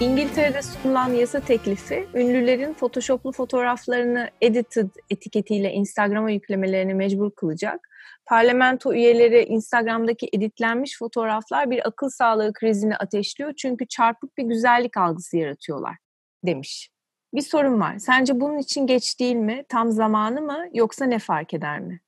İngiltere'de sunulan yasa teklifi, ünlülerin photoshoplu fotoğraflarını edited etiketiyle Instagram'a yüklemelerini mecbur kılacak. Parlamento üyeleri Instagram'daki editlenmiş fotoğraflar bir akıl sağlığı krizini ateşliyor çünkü çarpık bir güzellik algısı yaratıyorlar demiş. Bir sorun var. Sence bunun için geç değil mi? Tam zamanı mı? Yoksa ne fark eder mi?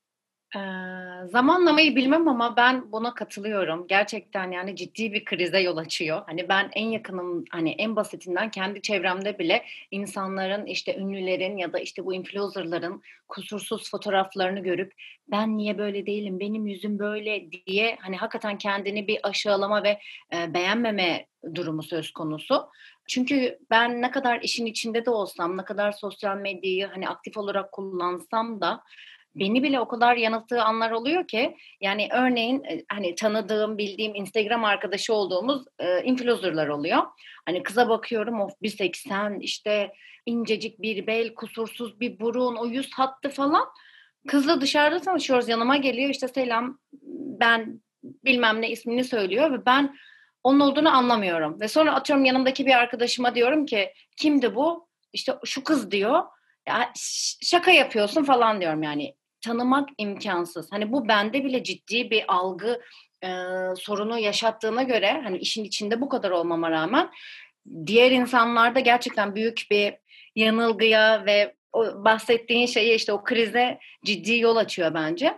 Zamanlamayı bilmem ama ben buna katılıyorum. Gerçekten yani ciddi bir krize yol açıyor. Hani ben en yakınım hani en basitinden kendi çevremde bile insanların işte ünlülerin ya da işte bu influencerların kusursuz fotoğraflarını görüp ben niye böyle değilim, benim yüzüm böyle diye hani hakikaten kendini bir aşağılama ve e, beğenmeme durumu söz konusu. Çünkü ben ne kadar işin içinde de olsam, ne kadar sosyal medyayı hani aktif olarak kullansam da beni bile o kadar yanılttığı anlar oluyor ki yani örneğin e, hani tanıdığım, bildiğim Instagram arkadaşı olduğumuz e, influencerlar oluyor. Hani kıza bakıyorum of 1.80 işte incecik bir bel, kusursuz bir burun, o yüz hattı falan. Kızla dışarıda tanışıyoruz yanıma geliyor işte selam ben bilmem ne ismini söylüyor ve ben onun olduğunu anlamıyorum. Ve sonra atıyorum yanımdaki bir arkadaşıma diyorum ki kimdi bu? İşte şu kız diyor. Ya şaka yapıyorsun falan diyorum yani tanımak imkansız. Hani bu bende bile ciddi bir algı e, sorunu yaşattığına göre hani işin içinde bu kadar olmama rağmen diğer insanlarda gerçekten büyük bir yanılgıya ve o bahsettiğin şeye işte o krize ciddi yol açıyor bence.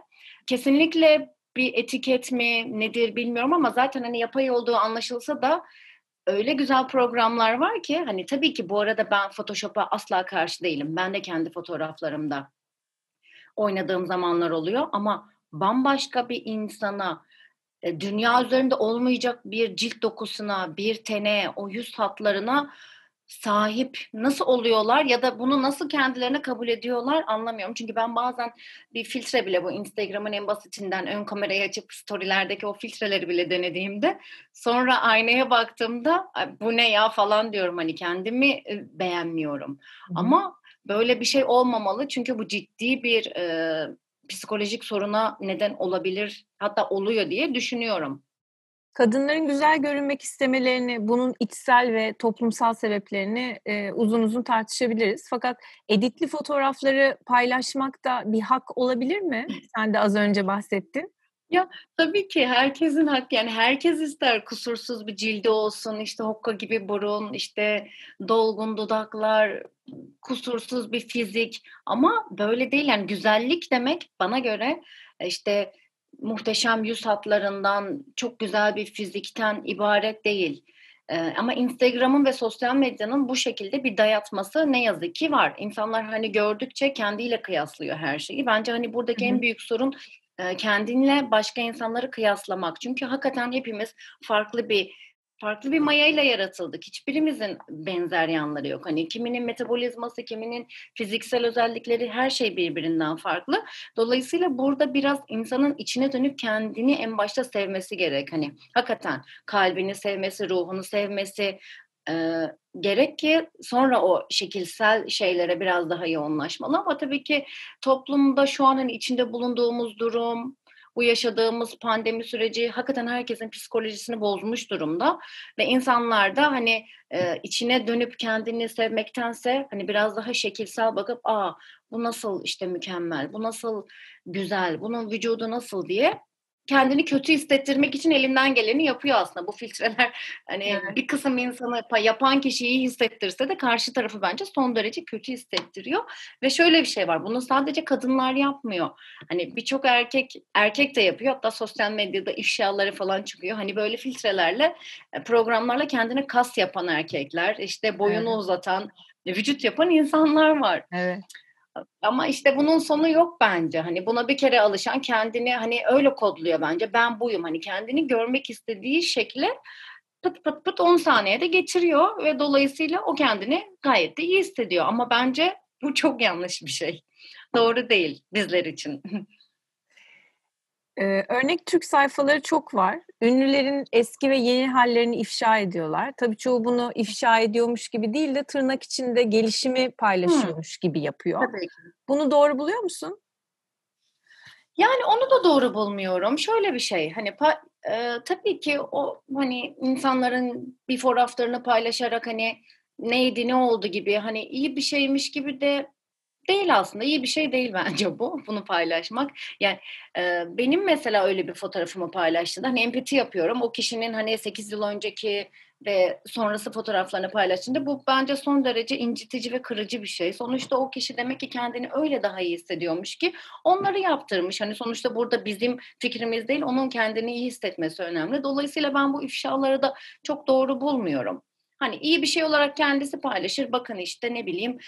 Kesinlikle bir etiket mi nedir bilmiyorum ama zaten hani yapay olduğu anlaşılsa da öyle güzel programlar var ki hani tabii ki bu arada ben Photoshop'a asla karşı değilim. Ben de kendi fotoğraflarımda oynadığım zamanlar oluyor ama bambaşka bir insana e, dünya üzerinde olmayacak bir cilt dokusuna, bir tene, o yüz hatlarına sahip nasıl oluyorlar ya da bunu nasıl kendilerine kabul ediyorlar anlamıyorum. Çünkü ben bazen bir filtre bile bu Instagram'ın en basitinden ön kamerayı açıp storylerdeki o filtreleri bile denediğimde sonra aynaya baktığımda bu ne ya falan diyorum hani kendimi e, beğenmiyorum. Hı. Ama böyle bir şey olmamalı çünkü bu ciddi bir e, psikolojik soruna neden olabilir hatta oluyor diye düşünüyorum. Kadınların güzel görünmek istemelerini, bunun içsel ve toplumsal sebeplerini e, uzun uzun tartışabiliriz. Fakat editli fotoğrafları paylaşmak da bir hak olabilir mi? Sen de az önce bahsettin. Ya tabii ki herkesin hak yani herkes ister kusursuz bir cildi olsun işte hokka gibi burun işte dolgun dudaklar kusursuz bir fizik ama böyle değil yani güzellik demek bana göre işte muhteşem yüz hatlarından çok güzel bir fizikten ibaret değil. Ee, ama Instagram'ın ve sosyal medyanın bu şekilde bir dayatması ne yazık ki var. İnsanlar hani gördükçe kendiyle kıyaslıyor her şeyi. Bence hani buradaki Hı-hı. en büyük sorun kendinle başka insanları kıyaslamak. Çünkü hakikaten hepimiz farklı bir farklı bir mayayla yaratıldık. Hiçbirimizin benzer yanları yok. Hani kiminin metabolizması, kiminin fiziksel özellikleri her şey birbirinden farklı. Dolayısıyla burada biraz insanın içine dönüp kendini en başta sevmesi gerek. Hani hakikaten kalbini sevmesi, ruhunu sevmesi, e, gerek ki sonra o şekilsel şeylere biraz daha yoğunlaşmalı ama tabii ki toplumda şu an hani içinde bulunduğumuz durum, bu yaşadığımız pandemi süreci hakikaten herkesin psikolojisini bozmuş durumda ve insanlar da hani e, içine dönüp kendini sevmektense hani biraz daha şekilsel bakıp aa bu nasıl işte mükemmel, bu nasıl güzel, bunun vücudu nasıl? diye kendini kötü hissettirmek için elinden geleni yapıyor aslında. Bu filtreler hani evet. bir kısım insanı yapan kişiyi hissettirse de karşı tarafı bence son derece kötü hissettiriyor. Ve şöyle bir şey var. Bunu sadece kadınlar yapmıyor. Hani birçok erkek erkek de yapıyor. Hatta sosyal medyada ifşaları falan çıkıyor. Hani böyle filtrelerle e, programlarla kendine kas yapan erkekler, işte boyunu evet. uzatan, vücut yapan insanlar var. Evet. Ama işte bunun sonu yok bence. Hani buna bir kere alışan kendini hani öyle kodluyor bence. Ben buyum. Hani kendini görmek istediği şekle pıt pıt pıt 10 saniyede geçiriyor ve dolayısıyla o kendini gayet de iyi hissediyor. Ama bence bu çok yanlış bir şey. Doğru değil bizler için. Ee, örnek Türk sayfaları çok var. Ünlülerin eski ve yeni hallerini ifşa ediyorlar. Tabii çoğu bunu ifşa ediyormuş gibi değil de tırnak içinde gelişimi paylaşıyormuş hmm. gibi yapıyor. Tabii ki. Bunu doğru buluyor musun? Yani onu da doğru bulmuyorum. Şöyle bir şey hani Ee, tabii ki o hani insanların bir fotoğraflarını paylaşarak hani neydi ne oldu gibi hani iyi bir şeymiş gibi de değil aslında iyi bir şey değil bence bu bunu paylaşmak. Yani e, benim mesela öyle bir fotoğrafımı paylaştığında hani empati yapıyorum. O kişinin hani 8 yıl önceki ve sonrası fotoğraflarını paylaştığında bu bence son derece incitici ve kırıcı bir şey. Sonuçta o kişi demek ki kendini öyle daha iyi hissediyormuş ki onları yaptırmış. Hani sonuçta burada bizim fikrimiz değil onun kendini iyi hissetmesi önemli. Dolayısıyla ben bu ifşaları da çok doğru bulmuyorum. Hani iyi bir şey olarak kendisi paylaşır. Bakın işte ne bileyim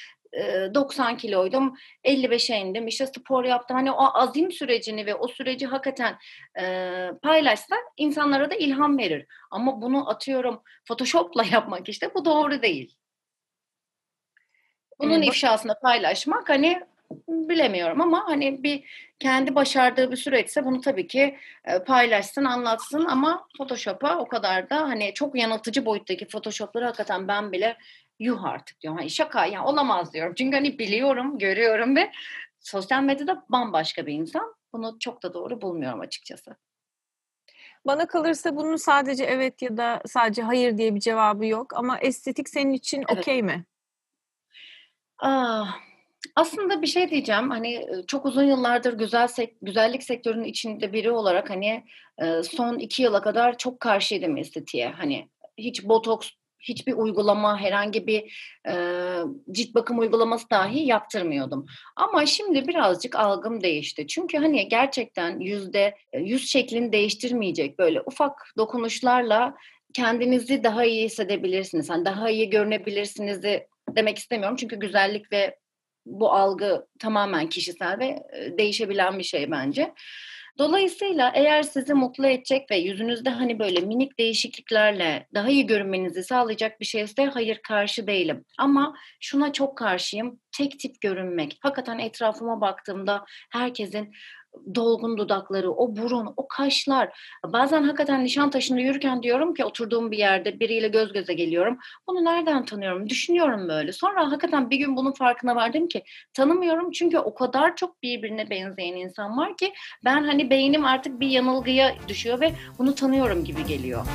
90 kiloydum 55'e indim işte spor yaptım. Hani o azim sürecini ve o süreci hakikaten e, paylaşsa insanlara da ilham verir. Ama bunu atıyorum photoshopla yapmak işte bu doğru değil. Bunun ee, ifşasını paylaşmak hani bilemiyorum ama hani bir kendi başardığı bir süreçse bunu tabii ki e, paylaşsın, anlatsın ama Photoshop'a o kadar da hani çok yanıltıcı boyuttaki Photoshop'ları hakikaten ben bile yuh artık diyorum. Hani şaka yani olamaz diyorum. Çünkü hani biliyorum, görüyorum ve sosyal medyada bambaşka bir insan. Bunu çok da doğru bulmuyorum açıkçası. Bana kalırsa bunun sadece evet ya da sadece hayır diye bir cevabı yok. Ama estetik senin için evet. okey mi? Ah, aslında bir şey diyeceğim. Hani çok uzun yıllardır güzel sek güzellik sektörünün içinde biri olarak hani son iki yıla kadar çok karşıydım estetiğe. Hani hiç botoks hiçbir uygulama, herhangi bir e, cilt bakım uygulaması dahi yaptırmıyordum. Ama şimdi birazcık algım değişti. Çünkü hani gerçekten yüzde yüz şeklini değiştirmeyecek böyle ufak dokunuşlarla kendinizi daha iyi hissedebilirsiniz. Yani daha iyi görünebilirsiniz de demek istemiyorum. Çünkü güzellik ve bu algı tamamen kişisel ve değişebilen bir şey bence. Dolayısıyla eğer sizi mutlu edecek ve yüzünüzde hani böyle minik değişikliklerle daha iyi görünmenizi sağlayacak bir şeyse hayır karşı değilim. Ama şuna çok karşıyım. Tek tip görünmek. Hakikaten etrafıma baktığımda herkesin dolgun dudakları, o burun, o kaşlar. Bazen hakikaten nişan taşında yürürken diyorum ki oturduğum bir yerde biriyle göz göze geliyorum. Bunu nereden tanıyorum? Düşünüyorum böyle. Sonra hakikaten bir gün bunun farkına vardım ki tanımıyorum çünkü o kadar çok birbirine benzeyen insan var ki ben hani beynim artık bir yanılgıya düşüyor ve bunu tanıyorum gibi geliyor.